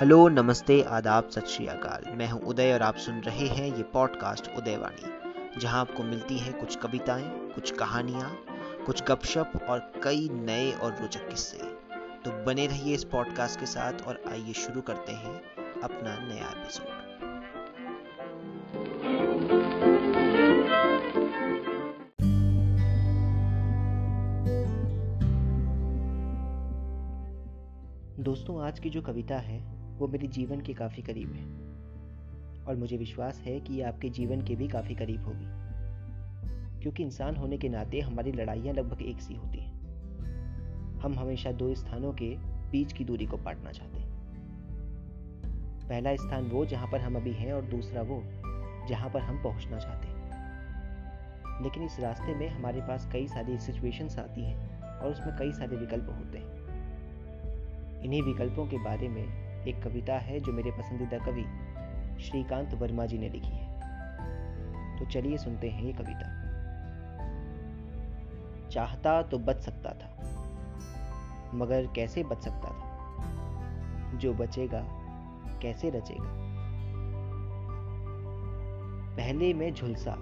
Hello, नमस्ते, आदाब, सत श्री अकाल। मैं हूँ उदय और आप सुन रहे हैं ये पॉडकास्ट उदयवाणी, जहाँ आपको मिलती हैं कुछ कविताएँ, कुछ कहानियाँ, कुछ गपशप और कई नए और रोचक किस्से। तो बने रहिए इस पॉडकास्ट के साथ और आइए शुरू करते हैं अपना नया एपिसोड दोस्तों, आज की जो कविता है वो मेरे जीवन के काफ़ी करीब है। और मुझे विश्वास है कि ये आपके जीवन के भी काफ़ी करीब होगी। क्योंकि इंसान होने के नाते हमारी लड़ाइयाँ लगभग एक सी होती हैं। हम हमेशा दो स्थानों के बीच की दूरी को पाटना चाहते हैं। पहला स्थान वो जहाँ पर हम अभी हैं और दूसरा वो जहाँ पर हम पहुँचना चाहते हैं। लेकिन इस रास्ते में हमारे पास कई सारी सिचुएशंस आती हैं और उसमें कई सारे विकल्प होते हैं। इन्हीं विकल्पों के बारे में एक कविता है जो मेरे पसंदीदा कवि श्रीकांत वर्मा जी ने लिखी है। तो चलिए सुनते हैं ये कविता। चाहता तो बच सकता था, मगर कैसे बच सकता था? जो बचेगा, कैसे रचेगा? पहले में झुलसा,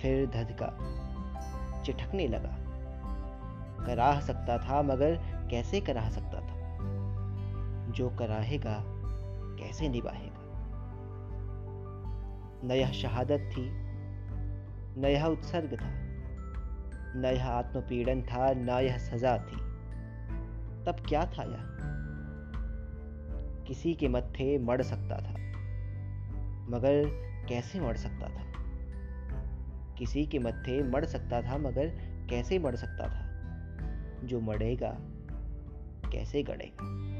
फिर धधका चिटकने लगा। कराह सकता था, मगर कैसे कराह सकता था जो कराहेगा, कैसे निभाएगा न यह शहादत थी, न यह उत्सर्ग था, न यह आत्मपीड़न था, न यह सजा थी। तब क्या था यह? किसी के मत्थे मर सकता था, मगर कैसे मर सकता था? किसी के मत्थे मर सकता था, मगर कैसे मर सकता था? जो मरेगा कैसे गड़ेगा?